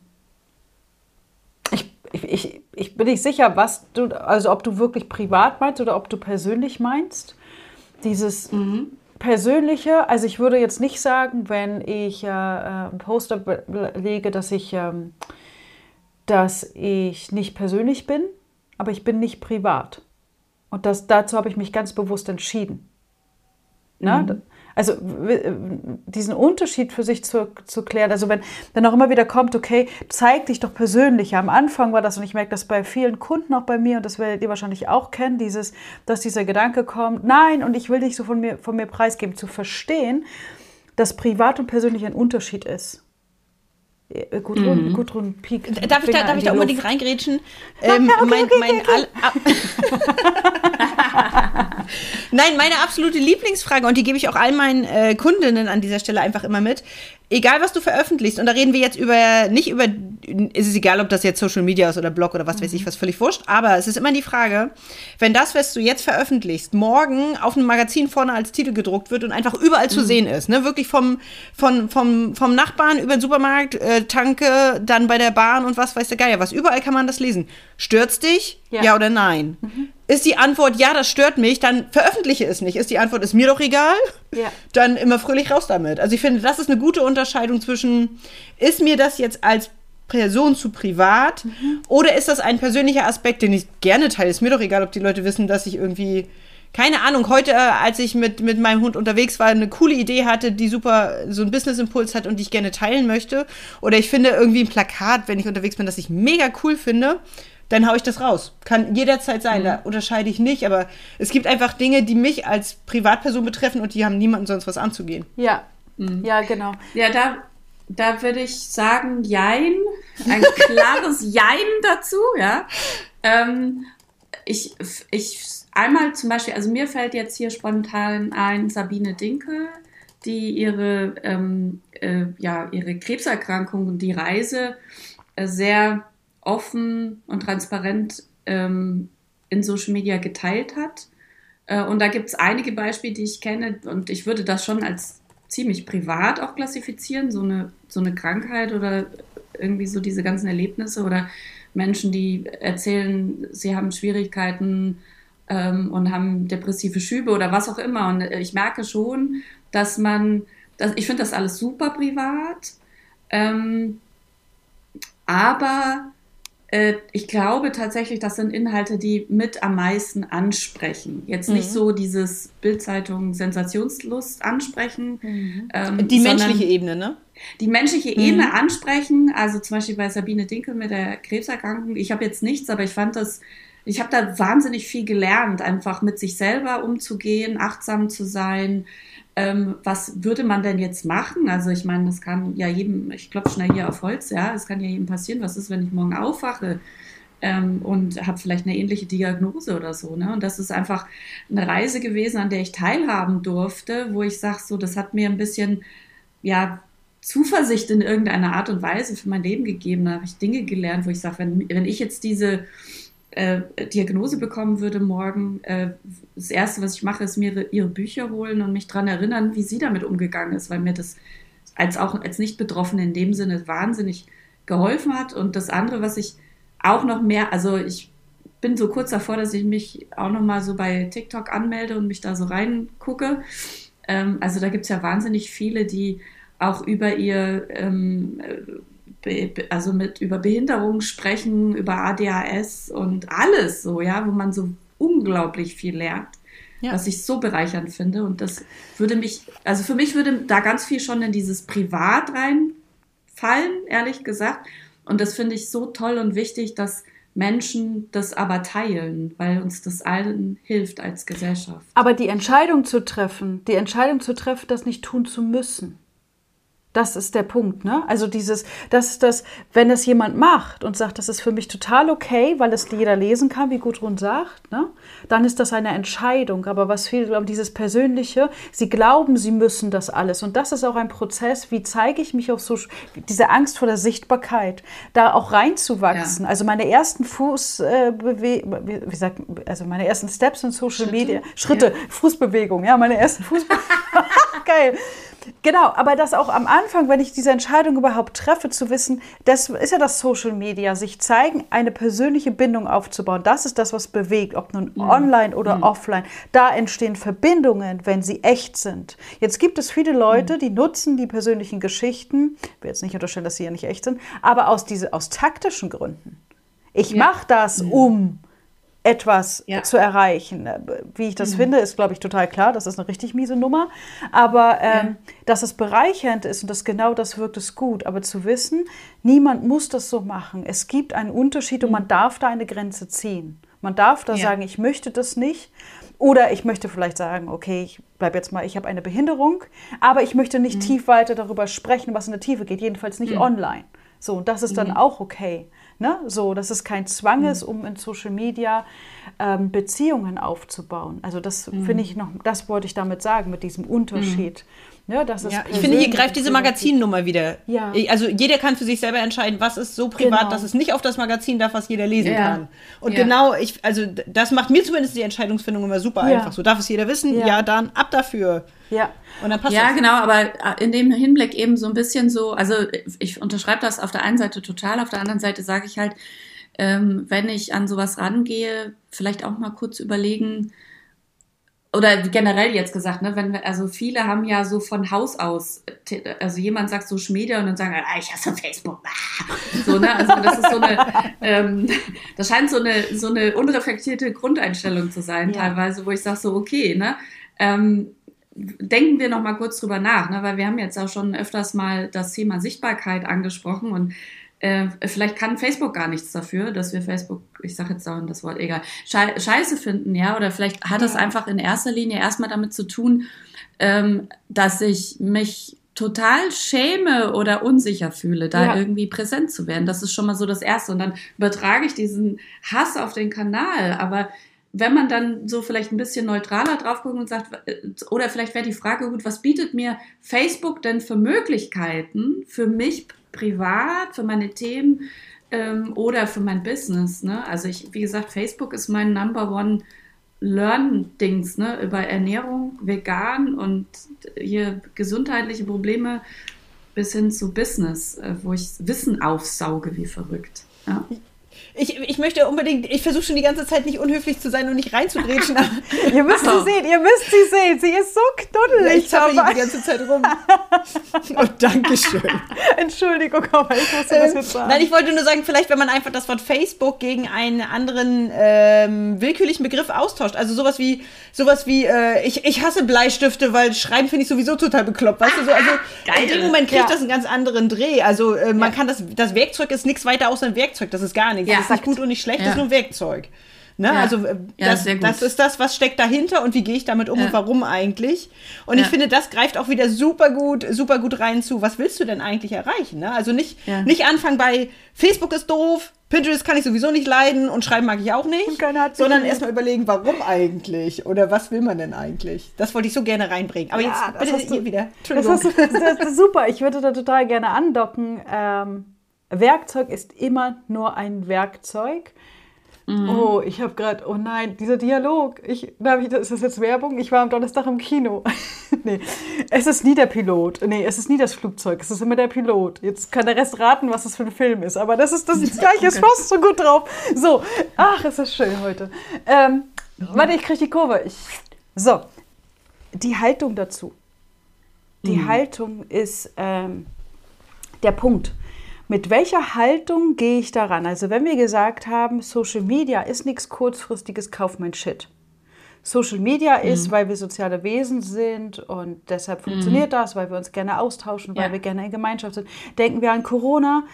ich, ich, ich bin nicht sicher, was du, also ob du wirklich privat meinst oder ob du persönlich meinst. Dieses mhm. Persönliche, also ich würde jetzt nicht sagen, wenn ich äh, äh ein Poster lege, dass ich, ähm, dass ich nicht persönlich bin, aber ich bin nicht privat. Und das, dazu habe ich mich ganz bewusst entschieden. Ne? Mhm. Also diesen Unterschied für sich zu, zu klären. Also wenn dann auch immer wieder kommt, okay, zeig dich doch persönlich. Am Anfang war das, und ich merke das bei vielen Kunden auch bei mir, und das werdet ihr wahrscheinlich auch kennen, dieses, dass dieser Gedanke kommt, nein, und ich will dich so von mir, von mir preisgeben, zu verstehen, dass privat und persönlich ein Unterschied ist. Äh, Gudrun, mhm. Gudrun Pieck. Darf ich da, darf ich da unbedingt reingrätschen? Ähm, okay, mein, okay, mein okay. *laughs* *laughs* Nein, meine absolute Lieblingsfrage, und die gebe ich auch all meinen äh, Kundinnen an dieser Stelle einfach immer mit. Egal, was du veröffentlichst, und da reden wir jetzt über, nicht über, ist es egal, ob das jetzt Social Media ist oder Blog oder was mhm. weiß ich, mhm. was völlig wurscht, aber es ist immer die Frage, wenn das, was du jetzt veröffentlichst, morgen auf einem Magazin vorne als Titel gedruckt wird und einfach überall mhm. zu sehen ist, ne, wirklich vom, vom, vom, vom Nachbarn über den Supermarkt, äh, Tanke, dann bei der Bahn und was weiß der Geier was, überall kann man das lesen. Stört's dich? Ja, ja oder nein? Mhm. Ist die Antwort, ja, das stört mich, dann veröffentliche es nicht. Ist die Antwort, ist mir doch egal, ja. dann immer fröhlich raus damit. Also ich finde, das ist eine gute Unterscheidung zwischen, ist mir das jetzt als Person zu privat mhm. oder ist das ein persönlicher Aspekt, den ich gerne teile? Ist mir doch egal, ob die Leute wissen, dass ich irgendwie, keine Ahnung, heute, äh, als ich mit, mit meinem Hund unterwegs war, eine coole Idee hatte, die super so einen Business-Impuls hat und die ich gerne teilen möchte. Oder ich finde irgendwie ein Plakat, wenn ich unterwegs bin, das ich mega cool finde dann haue ich das raus. Kann jederzeit sein, mhm. da unterscheide ich nicht, aber es gibt einfach Dinge, die mich als Privatperson betreffen und die haben niemanden sonst was anzugehen. Ja, mhm. ja, genau. Ja, da, da würde ich sagen, Jein, ein klares *laughs* Jein dazu, ja. Ähm, ich, ich, einmal zum Beispiel, also mir fällt jetzt hier spontan ein Sabine Dinkel, die ihre, ähm, äh, ja, ihre Krebserkrankung und die Reise äh, sehr offen und transparent ähm, in Social Media geteilt hat. Äh, und da gibt es einige Beispiele, die ich kenne und ich würde das schon als ziemlich privat auch klassifizieren, so eine, so eine Krankheit oder irgendwie so diese ganzen Erlebnisse oder Menschen, die erzählen, sie haben Schwierigkeiten ähm, und haben depressive Schübe oder was auch immer. Und ich merke schon, dass man, dass, ich finde das alles super privat, ähm, aber äh, ich glaube tatsächlich, das sind Inhalte, die mit am meisten ansprechen. Jetzt nicht mhm. so dieses Bildzeitung Sensationslust ansprechen. Mhm. Ähm, die menschliche Ebene, ne? Die menschliche mhm. Ebene ansprechen. Also zum Beispiel bei Sabine Dinkel mit der Krebserkrankung. Ich habe jetzt nichts, aber ich fand das ich habe da wahnsinnig viel gelernt, einfach mit sich selber umzugehen, achtsam zu sein. Ähm, was würde man denn jetzt machen? Also ich meine, das kann ja jedem, ich klopfe schnell hier auf Holz, ja, es kann ja jedem passieren. Was ist, wenn ich morgen aufwache? Ähm, und habe vielleicht eine ähnliche Diagnose oder so. Ne? Und das ist einfach eine Reise gewesen, an der ich teilhaben durfte, wo ich sage, so, das hat mir ein bisschen, ja, Zuversicht in irgendeiner Art und Weise für mein Leben gegeben. Da habe ich Dinge gelernt, wo ich sage, wenn, wenn ich jetzt diese äh, Diagnose bekommen würde morgen, äh, das Erste, was ich mache, ist mir ihre Bücher holen und mich daran erinnern, wie sie damit umgegangen ist, weil mir das als auch als Nicht-Betroffene in dem Sinne wahnsinnig geholfen hat. Und das andere, was ich auch noch mehr, also ich bin so kurz davor, dass ich mich auch noch mal so bei TikTok anmelde und mich da so reingucke. Ähm, also da gibt es ja wahnsinnig viele, die auch über ihr, ähm, also mit über Behinderungen sprechen, über ADHS und alles so, ja, wo man so unglaublich viel lernt. Ja. Was ich so bereichernd finde. Und das würde mich, also für mich würde da ganz viel schon in dieses Privat reinfallen, ehrlich gesagt. Und das finde ich so toll und wichtig, dass Menschen das aber teilen, weil uns das allen hilft als Gesellschaft. Aber die Entscheidung zu treffen, die Entscheidung zu treffen, das nicht tun zu müssen, das ist der Punkt, ne? Also dieses, das ist das, wenn es jemand macht und sagt, das ist für mich total okay, weil es jeder lesen kann, wie Gudrun sagt, ne? Dann ist das eine Entscheidung. Aber was fehlt, glaube dieses Persönliche, sie glauben, sie müssen das alles. Und das ist auch ein Prozess, wie zeige ich mich auf so, diese Angst vor der Sichtbarkeit, da auch reinzuwachsen. Ja. Also meine ersten Fußbewegungen, äh, wie sagt, also meine ersten Steps in Social Schritte. Media, Schritte, ja. Fußbewegung, ja, meine ersten Fußbewegungen. *laughs* *laughs* Geil. Genau, aber das auch am Anfang, wenn ich diese Entscheidung überhaupt treffe, zu wissen, das ist ja das Social Media, sich zeigen, eine persönliche Bindung aufzubauen. Das ist das, was bewegt, ob nun mhm. online oder mhm. offline. Da entstehen Verbindungen, wenn sie echt sind. Jetzt gibt es viele Leute, mhm. die nutzen die persönlichen Geschichten, ich will jetzt nicht unterstellen, dass sie ja nicht echt sind, aber aus, diese, aus taktischen Gründen. Ich ja. mache das, mhm. um etwas ja. zu erreichen. Wie ich das mhm. finde, ist, glaube ich, total klar. Das ist eine richtig miese Nummer. Aber ähm, ja. dass es bereichernd ist und dass genau das wirkt, ist gut. Aber zu wissen, niemand muss das so machen. Es gibt einen Unterschied mhm. und man darf da eine Grenze ziehen. Man darf da ja. sagen, ich möchte das nicht. Oder ich möchte vielleicht sagen, okay, ich bleibe jetzt mal, ich habe eine Behinderung, aber ich möchte nicht mhm. tief weiter darüber sprechen, was in der Tiefe geht, jedenfalls nicht mhm. online. So, und das ist dann mhm. auch okay. Ne? So, dass es kein Zwang mhm. ist, um in Social Media ähm, Beziehungen aufzubauen. Also das mhm. finde ich noch, das wollte ich damit sagen, mit diesem Unterschied. Mhm. Ja, das ist ja, ich finde, hier greift diese Magazinnummer wieder. Ja. Also jeder kann für sich selber entscheiden, was ist so privat, genau. dass es nicht auf das Magazin darf, was jeder lesen ja. kann. Und ja. genau, ich, also das macht mir zumindest die Entscheidungsfindung immer super einfach. So darf es jeder wissen, ja, dann ab dafür. Ja. Und dann passt ja, das. genau, aber äh, in dem Hinblick eben so ein bisschen so, also ich unterschreibe das auf der einen Seite total, auf der anderen Seite sage ich halt, ähm, wenn ich an sowas rangehe, vielleicht auch mal kurz überlegen, oder generell jetzt gesagt, ne, wenn wir, also viele haben ja so von Haus aus, also jemand sagt Social Media und dann sagen, ah, ich hasse Facebook. *laughs* So, ne, also das ist so eine, ähm, das scheint so eine, so eine unreflektierte Grundeinstellung zu sein, ja. teilweise, wo ich sage so, okay, ne, ähm, denken wir noch mal kurz drüber nach, ne? weil wir haben jetzt auch schon öfters mal das Thema Sichtbarkeit angesprochen und äh, vielleicht kann Facebook gar nichts dafür, dass wir Facebook, ich sage jetzt dauernd das Wort, egal, scheiße finden, ja, oder vielleicht hat es einfach in erster Linie erstmal damit zu tun, ähm, dass ich mich total schäme oder unsicher fühle, da ja. irgendwie präsent zu werden. Das ist schon mal so das Erste. Und dann übertrage ich diesen Hass auf den Kanal. Aber wenn man dann so vielleicht ein bisschen neutraler drauf guckt und sagt, äh, oder vielleicht wäre die Frage gut, was bietet mir Facebook denn für Möglichkeiten für mich privat, für meine Themen ähm, oder für mein Business? Ne? Also ich, wie gesagt, Facebook ist mein Number One Learn-Dings, ne? über Ernährung, vegan und hier gesundheitliche Probleme bis hin zu Business, äh, wo ich Wissen aufsauge wie verrückt. Ja. Ich, ich möchte unbedingt, ich versuche schon die ganze Zeit nicht unhöflich zu sein und nicht reinzudreschen. *laughs* ihr müsst sie sehen, ihr müsst sie sehen. Sie ist so knuddelig. Ich zappel die ganze Zeit rum. *laughs* oh, danke schön. *laughs* Entschuldigung, aber ich musste das jetzt sagen. Nein, ich wollte nur sagen, vielleicht, wenn man einfach das Wort Facebook gegen einen anderen ähm, willkürlichen Begriff austauscht. Also sowas wie, sowas wie, äh, ich, ich hasse Bleistifte, weil Schreiben finde ich sowieso total bekloppt. Weißt du, so, also Geil. in dem Moment kriegt ja. das einen ganz anderen Dreh. Also äh, man ja. kann das, das Werkzeug ist nichts weiter außer ein Werkzeug. Das ist gar nichts. Ja ist nicht gut und nicht schlecht, ja. ist nur ein Werkzeug. Ne? Ja. Also äh, Ja, das, gut. das ist das, was steckt dahinter und wie gehe ich damit um Ja. und warum eigentlich. Und ich Ja. finde, das greift auch wieder super gut, super gut rein zu, was willst du denn eigentlich erreichen? Ne? Also nicht, Ja. nicht anfangen bei Facebook ist doof, Pinterest kann ich sowieso nicht leiden und schreiben mag ich auch nicht, sondern erstmal überlegen, warum eigentlich oder was will man denn eigentlich? Das wollte ich so gerne reinbringen. Aber Ja, jetzt das bitte hast du- hier wieder. Das, Entschuldigung. das, das ist super. Ich würde da total gerne andocken. Ähm, Werkzeug ist immer nur ein Werkzeug. Oh, ich habe gerade, oh nein, dieser Dialog. Ich, darf ich, ist das jetzt Werbung? Ich war am Donnerstag im Kino. *laughs* nee, es ist nie der Pilot. Nee, es ist nie das Flugzeug. Es ist immer der Pilot. Jetzt kann der Rest raten, was das für ein Film ist. Aber das ist das *laughs* gleiche. Es passt so gut drauf. So, ach, ist das schön heute. Ähm, warte, ich kriege die Kurve. Ich, so, die Haltung dazu. Die Haltung ist ähm, der Punkt. Mit welcher Haltung gehe ich daran? Also wenn wir gesagt haben, Social Media ist nichts kurzfristiges, kauf mein Shit. Social Media ist, weil wir soziale Wesen sind und deshalb funktioniert das, weil wir uns gerne austauschen, weil Ja. wir gerne in Gemeinschaft sind. Denken wir an Corona.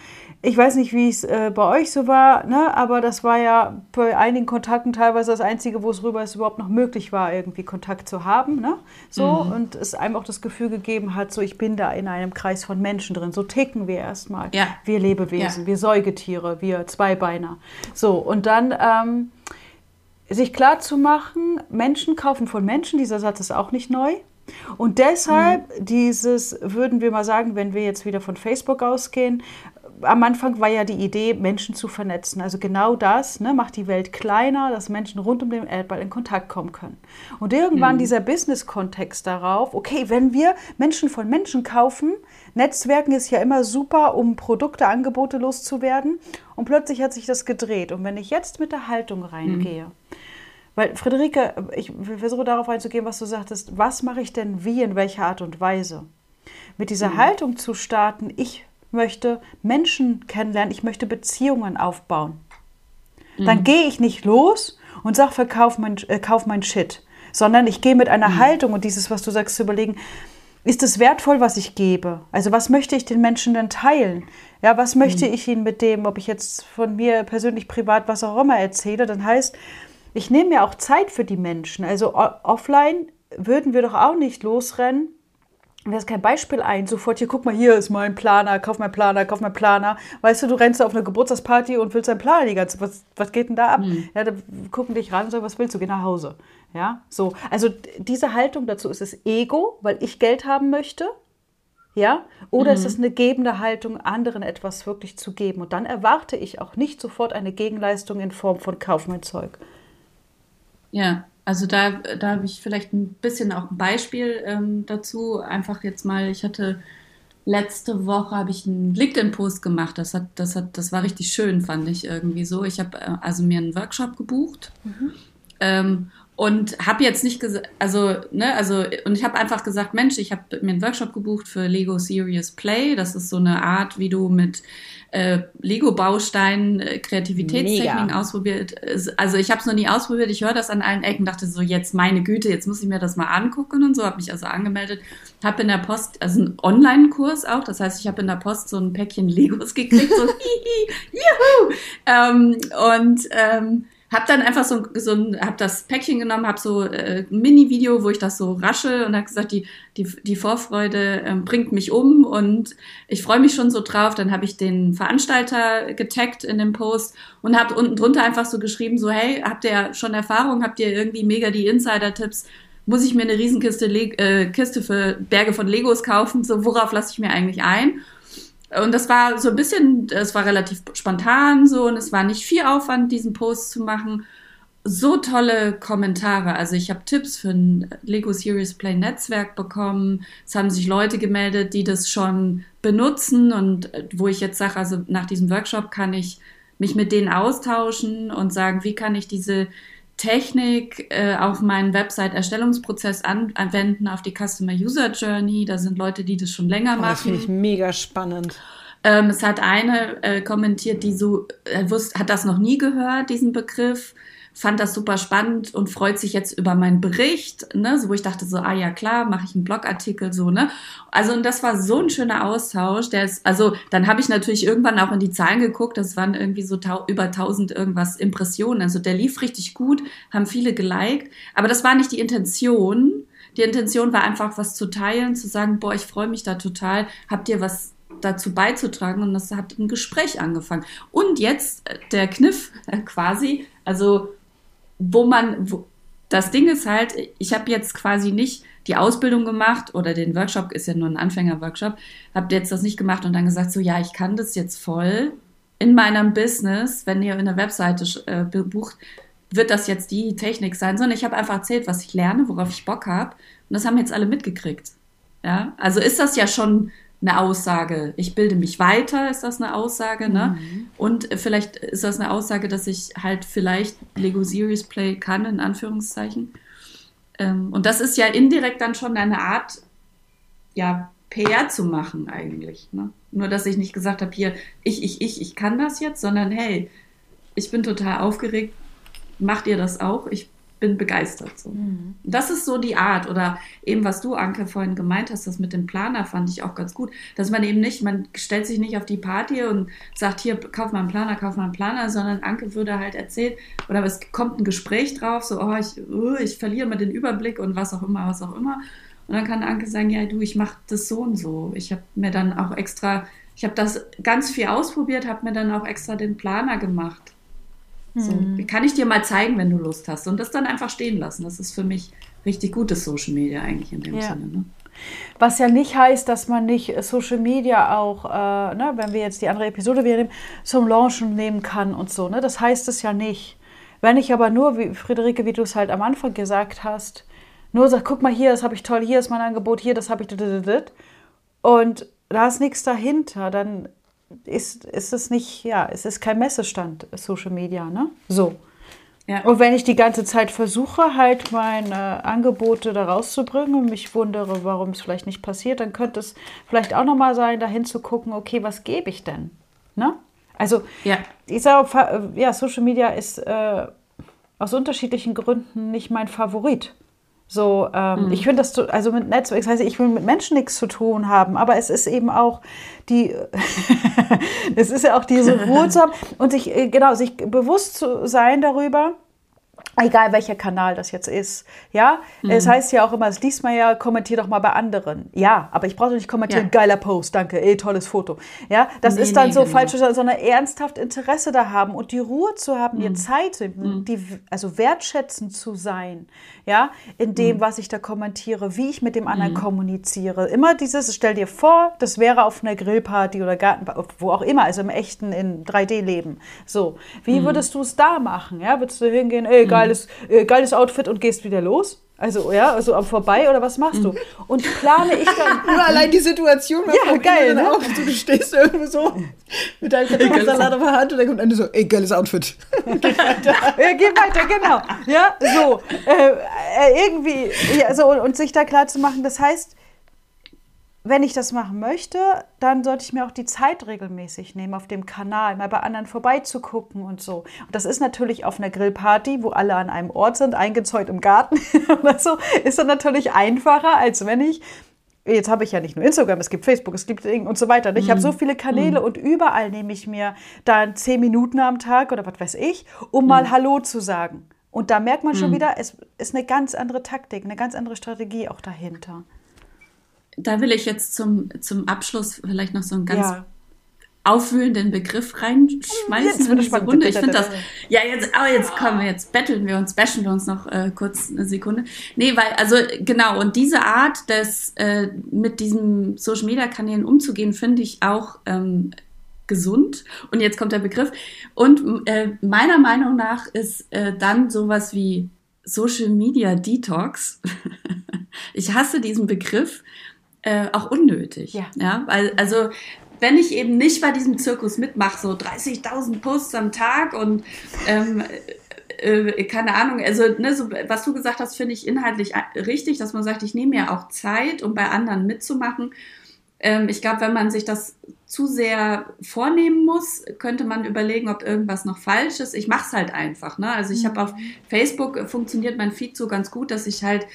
Ich weiß nicht, wie es äh, bei euch so war, ne? aber das war ja bei einigen Kontakten teilweise das Einzige, wo es rüber es überhaupt noch möglich war, irgendwie Kontakt zu haben. Ne? So, und es einem auch das Gefühl gegeben hat, so ich bin da in einem Kreis von Menschen drin. So ticken wir erstmal. Ja. Wir Lebewesen, Ja. wir Säugetiere, wir Zweibeiner. So, und dann ähm, sich klar zu machen, Menschen kaufen von Menschen, dieser Satz ist auch nicht neu. Und deshalb dieses, würden wir mal sagen, wenn wir jetzt wieder von Facebook ausgehen, am Anfang war ja die Idee, Menschen zu vernetzen. Also genau das ne, macht die Welt kleiner, dass Menschen rund um den Erdball in Kontakt kommen können. Und irgendwann dieser Business-Kontext darauf, okay, wenn wir Menschen von Menschen kaufen, Netzwerken ist ja immer super, um Produkte, Angebote loszuwerden. Und plötzlich hat sich das gedreht. Und wenn ich jetzt mit der Haltung reingehe, weil, Friederike, ich versuche darauf einzugehen, was du sagtest. Was mache ich denn wie, in welcher Art und Weise? Mit dieser Haltung zu starten, ich möchte Menschen kennenlernen, ich möchte Beziehungen aufbauen. Dann gehe ich nicht los und sage, verkauf mein, äh, kauf mein Shit, sondern ich gehe mit einer Haltung und dieses, was du sagst, zu überlegen, ist es wertvoll, was ich gebe? Also was möchte ich den Menschen denn teilen? Ja, was möchte ich ihnen mit dem, ob ich jetzt von mir persönlich, privat, was auch immer erzähle? Dann heißt, ich nehme mir auch Zeit für die Menschen. Also offline würden wir doch auch nicht losrennen. Mir ist kein Beispiel ein, sofort hier, guck mal, hier ist mein Planer, kauf mein Planer, kauf mein Planer. Weißt du, du rennst auf eine Geburtstagsparty und willst deinen Planer die ganze was, was geht denn da ab? Ja, da gucken dich ran und sagen, was willst du, geh nach Hause. Ja, so. Also diese Haltung dazu, ist es Ego, weil ich Geld haben möchte? Ja, oder ist es eine gebende Haltung, anderen etwas wirklich zu geben? Und dann erwarte ich auch nicht sofort eine Gegenleistung in Form von Kauf mein Zeug. Ja, also da, da habe ich vielleicht ein bisschen auch ein Beispiel ähm, dazu. Einfach jetzt mal, ich hatte letzte Woche habe ich einen LinkedIn-Post gemacht. Das hat, das hat, das war richtig schön, fand ich irgendwie so. Ich habe äh, also mir einen Workshop gebucht. Ähm, und habe jetzt nicht gesagt, also, ne, also, und ich habe einfach gesagt, Mensch, ich habe mir einen Workshop gebucht für Lego Serious Play. Das ist so eine Art, wie du mit äh, Lego-Bausteinen äh, Kreativitätstechniken ausprobiert. Also ich habe es noch nie ausprobiert. Ich höre das an allen Ecken, dachte so, jetzt meine Güte, jetzt muss ich mir das mal angucken und so. Habe mich also angemeldet, habe in der Post, also einen Online-Kurs auch. Das heißt, ich habe in der Post so ein Päckchen Legos gekriegt, so *laughs* hihi, juhu. Ähm, und ähm, hab dann einfach so, so ein, hab das Päckchen genommen, hab so äh, ein Mini-Video, wo ich das so rasche und hab gesagt, die, die, die Vorfreude ähm, bringt mich um und ich freue mich schon so drauf. Dann habe ich den Veranstalter getaggt in dem Post und hab unten drunter einfach so geschrieben, so hey, habt ihr schon Erfahrung, habt ihr irgendwie mega die Insider-Tipps? Muss ich mir eine Riesenkiste äh, Kiste für Berge von Legos kaufen? So, worauf lasse ich mir eigentlich ein? Und das war so ein bisschen, es war relativ spontan so und es war nicht viel Aufwand, diesen Post zu machen. So tolle Kommentare. Also ich habe Tipps für ein Lego Serious Play Netzwerk bekommen. Es haben sich Leute gemeldet, die das schon benutzen und äh, wo ich jetzt sage, also nach diesem Workshop kann ich mich mit denen austauschen und sagen, wie kann ich diese Technik äh, auf meinen Website-Erstellungsprozess an anwenden, auf die Customer User Journey. Da sind Leute, die das schon länger Oh, das finde machen. ich mega spannend. Ähm, es hat eine äh, kommentiert, die so, äh, wusste, hat das noch nie gehört, diesen Begriff. Fand das super spannend und freut sich jetzt über meinen Bericht, ne, so wo ich dachte so, ah ja klar, mache ich einen Blogartikel so, ne? Also und das war so ein schöner Austausch, der ist also dann habe ich natürlich irgendwann auch in die Zahlen geguckt, das waren irgendwie so über 1000 irgendwas Impressionen, also der lief richtig gut, haben viele geliked, aber das war nicht die Intention. Die Intention war einfach was zu teilen, zu sagen, boah, ich freue mich da total, habt ihr was dazu beizutragen und das hat ein Gespräch angefangen. Und jetzt äh, der Kniff äh, quasi, also wo man, wo, das Ding ist halt, ich habe jetzt quasi nicht die Ausbildung gemacht oder den Workshop, ist ja nur ein Anfänger-Workshop, habe jetzt das nicht gemacht und dann gesagt, so ja, ich kann das jetzt voll in meinem Business, wenn ihr in der Webseite äh, bucht, wird das jetzt die Technik sein, sondern ich habe einfach erzählt, was ich lerne, worauf ich Bock habe und das haben jetzt alle mitgekriegt. Ja, also ist das ja schon eine Aussage. Ich bilde mich weiter, ist das eine Aussage, ne? Mhm. Und vielleicht ist das eine Aussage, dass ich halt vielleicht Lego Series Play kann, in Anführungszeichen. Ähm, und das ist ja indirekt dann schon eine Art, ja, PR zu machen eigentlich. Ne? Nur, dass ich nicht gesagt habe, hier, ich, ich, ich, ich kann das jetzt, sondern hey, ich bin total aufgeregt, macht ihr das auch? Ich bin begeistert. So. Mhm. Das ist so die Art. Oder eben, was du, Anke, vorhin gemeint hast, das mit dem Planer fand ich auch ganz gut. Dass man eben nicht, man stellt sich nicht auf die Party und sagt, hier, kauf mal einen Planer, kauf mal einen Planer, sondern Anke würde halt erzählen, oder es kommt ein Gespräch drauf, so, oh, ich, oh, ich verliere mal den Überblick und was auch immer, was auch immer. Und dann kann Anke sagen, ja, du, ich mache das so und so. Ich habe mir dann auch extra, ich habe das ganz viel ausprobiert, habe mir dann auch extra den Planer gemacht so, hm. kann ich dir mal zeigen, wenn du Lust hast. Und das dann einfach stehen lassen. Das ist für mich richtig gutes Social Media eigentlich in dem ja. Sinne. Ne? Was ja nicht heißt, dass man nicht Social Media auch, äh, ne, wenn wir jetzt die andere Episode wieder nehmen, zum Launchen nehmen kann und so. Ne? Das heißt es ja nicht. Wenn ich aber nur, wie Friederike, wie du es halt am Anfang gesagt hast, nur sag, guck mal hier, das habe ich toll, hier ist mein Angebot, hier, das habe ich, und da ist nichts dahinter, dann ist, ist es nicht, ja, es ist kein Messestand, Social Media, ne? So. Ja. Und wenn ich die ganze Zeit versuche, halt meine Angebote da rauszubringen und mich wundere, warum es vielleicht nicht passiert, dann könnte es vielleicht auch nochmal sein, dahin zu gucken, okay, was gebe ich denn? Ne? Also, ja. ich sage, ja, Social Media ist äh, aus unterschiedlichen Gründen nicht mein Favorit. So, ähm, mhm. ich finde das, also mit Netzwerk, das heißt, ich will mit Menschen nichts zu tun haben, aber es ist eben auch die, *laughs* es ist ja auch diese Ruhe zu haben und sich, äh, genau, sich bewusst zu sein darüber, Egal welcher Kanal das jetzt ist. Ja, mhm. es heißt ja auch immer, es liest man ja, kommentier doch mal bei anderen. Ja, aber ich brauche nicht kommentieren, ja. geiler Post, danke, ey, tolles Foto. Ja, das nee, ist dann nee, so genau. falsch, sondern ernsthaft Interesse da haben und die Ruhe zu haben, mhm. die Zeit, mhm. die, also wertschätzend zu sein. Ja, in dem, mhm. was ich da kommentiere, wie ich mit dem anderen mhm. kommuniziere. Immer dieses, stell dir vor, das wäre auf einer Grillparty oder Garten, wo auch immer, also im echten, in 3D-Leben. So, wie mhm. würdest du es da machen? Ja, würdest du hingehen, ey, geil, geiles, äh, geiles Outfit und gehst wieder los? Also, ja, also am Vorbei oder was machst du? Mhm. Und plane ich dann. *laughs* Oder allein die Situation, ja, geil, ne? auch, du stehst irgendwo so mit deinem Kartoffelsalat auf der Hand und dann kommt einer so, ey, geiles Outfit. *laughs* Geh weiter. ja, geh weiter, genau. Ja, so. Äh, äh, irgendwie, ja, so, und sich da klar zu machen, das heißt, wenn ich das machen möchte, dann sollte ich mir auch die Zeit regelmäßig nehmen, auf dem Kanal mal bei anderen vorbeizugucken und so. Und das ist natürlich auf einer Grillparty, wo alle an einem Ort sind, eingezäunt im Garten *laughs* oder so, ist dann natürlich einfacher, als wenn ich Jetzt habe ich ja nicht nur Instagram, es gibt Facebook, es gibt und so weiter. Ich mm. habe so mhm. viele Kanäle mm. und überall nehme ich mir dann zehn Minuten am Tag oder was weiß ich, um mal mhm. Hallo zu sagen. Und da merkt man schon mhm. wieder, es ist eine ganz andere Taktik, eine ganz andere Strategie auch dahinter da will ich jetzt zum, zum Abschluss vielleicht noch so einen ganz ja. aufwühlenden Begriff reinschmeißen in diese Runde. Ich finde das, ja, jetzt, aber jetzt kommen wir, jetzt betteln wir uns, bashen wir uns noch äh, kurz eine Sekunde. Nee, weil, also genau, und diese Art, des, äh, mit diesen Social Media Kanälen umzugehen, finde ich auch ähm, gesund. Und jetzt kommt der Begriff. Und äh, meiner Meinung nach ist äh, dann sowas wie Social Media Detox. *laughs* ich hasse diesen Begriff, äh, auch unnötig. Ja. ja. Weil, also, wenn ich eben nicht bei diesem Zirkus mitmache, so 30.000 Posts am Tag und ähm, äh, äh, keine Ahnung, also ne, so, was du gesagt hast, finde ich inhaltlich richtig, dass man sagt, ich nehme mir auch Zeit, um bei anderen mitzumachen. ähm, ich glaube, wenn man sich das zu sehr vornehmen muss, könnte man überlegen, ob irgendwas noch falsch ist. Ich mache es halt einfach. Ne? Also ich habe auf mhm. Facebook äh, funktioniert mein Feed so ganz gut, dass ich halt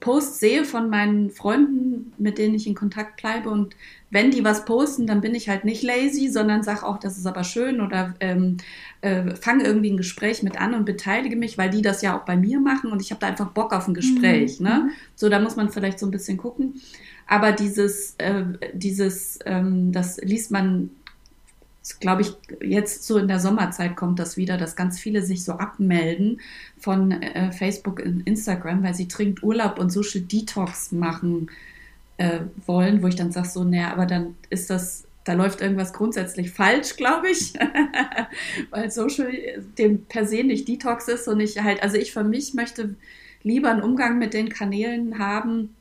Posts sehe von meinen Freunden, mit denen ich in Kontakt bleibe und wenn die was posten, dann bin ich halt nicht lazy, sondern sage auch, das ist aber schön oder ähm, äh, fange irgendwie ein Gespräch mit an und beteilige mich, weil die das ja auch bei mir machen und ich habe da einfach Bock auf ein Gespräch. Mhm. Ne? So, da muss man vielleicht so ein bisschen gucken. Aber dieses, äh, dieses, ähm, das liest man, glaube ich, jetzt so in der Sommerzeit kommt das wieder, dass ganz viele sich so abmelden von äh, Facebook und Instagram, weil sie dringend Urlaub und Social Detox machen äh, wollen, wo ich dann sage, so, naja, aber dann ist das, da läuft irgendwas grundsätzlich falsch, glaube ich, *laughs* weil Social dem per se nicht Detox ist und ich halt, also ich für mich möchte lieber einen Umgang mit den Kanälen haben,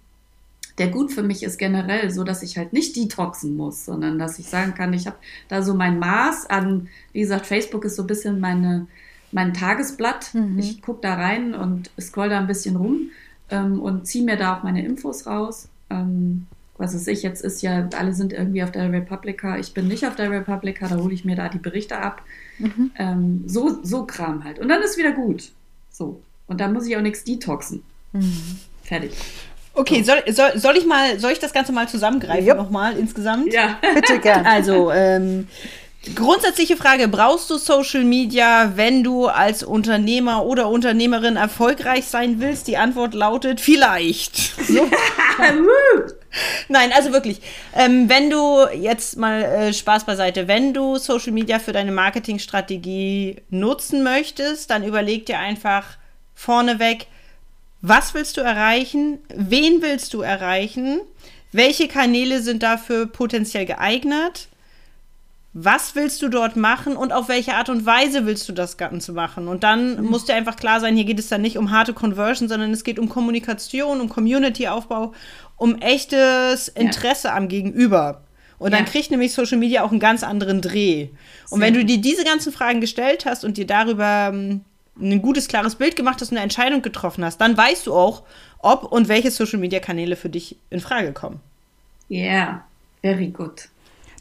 der gut für mich ist generell, so dass ich halt nicht detoxen muss, sondern dass ich sagen kann, ich habe da so mein Maß an, wie gesagt, Facebook ist so ein bisschen meine, mein Tagesblatt. Mhm. Ich gucke da rein und scroll da ein bisschen rum ähm, und ziehe mir da auch meine Infos raus ähm, was weiß ich, jetzt ist ja, alle sind irgendwie auf der Republika, ich bin nicht auf der Republika, da hole ich mir da die Berichte ab. Mhm. Ähm, so, so Kram halt. Und dann ist wieder gut. So. Und dann muss ich auch nichts detoxen. Mhm. Fertig. Okay, soll, soll, soll ich mal, soll ich das Ganze mal zusammengreifen yep. nochmal insgesamt? Ja. *laughs* Bitte gern. Also, ähm, Grundsätzliche Frage, brauchst du Social Media, wenn du als Unternehmer oder Unternehmerin erfolgreich sein willst? Die Antwort lautet vielleicht. *laughs* So. Nein, also wirklich. Ähm, wenn du jetzt mal äh, Spaß beiseite, wenn du Social Media für deine Marketingstrategie nutzen möchtest, dann überleg dir einfach vorneweg, was willst du erreichen? Wen willst du erreichen? Welche Kanäle sind dafür potenziell geeignet? was willst du dort machen und auf welche Art und Weise willst du das Ganze machen? Und dann mhm. muss dir einfach klar sein, hier geht es dann nicht um harte Conversion, sondern es geht um Kommunikation, um Community-Aufbau, um echtes Interesse ja. am Gegenüber. Und dann kriegt nämlich Social Media auch einen ganz anderen Dreh. Und Sehr. wenn du dir diese ganzen Fragen gestellt hast und dir darüber ähm, ein gutes, klares Bild gemacht hast und eine Entscheidung getroffen hast, dann weißt du auch, ob und welche Social Media Kanäle für dich in Frage kommen. Ja, yeah, very good.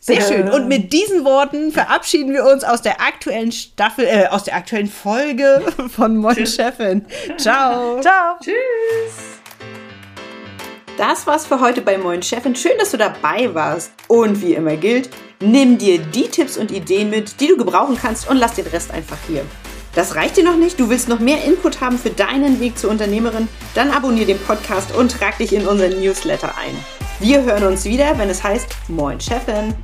Sehr schön. Und mit diesen Worten verabschieden wir uns aus der aktuellen Staffel, äh, aus der aktuellen Folge *laughs* von Moin Chefin. Ciao. *laughs* Ciao. Tschüss. Das war's für heute bei Moin Chefin. Schön, dass du dabei warst. Und wie immer gilt, nimm dir die Tipps und Ideen mit, die du gebrauchen kannst und lass den Rest einfach hier. Das reicht dir noch nicht? Du willst noch mehr Input haben für deinen Weg zur Unternehmerin? Dann abonniere den Podcast und trag dich in unseren Newsletter ein. Wir hören uns wieder, wenn es heißt Moin Chefin.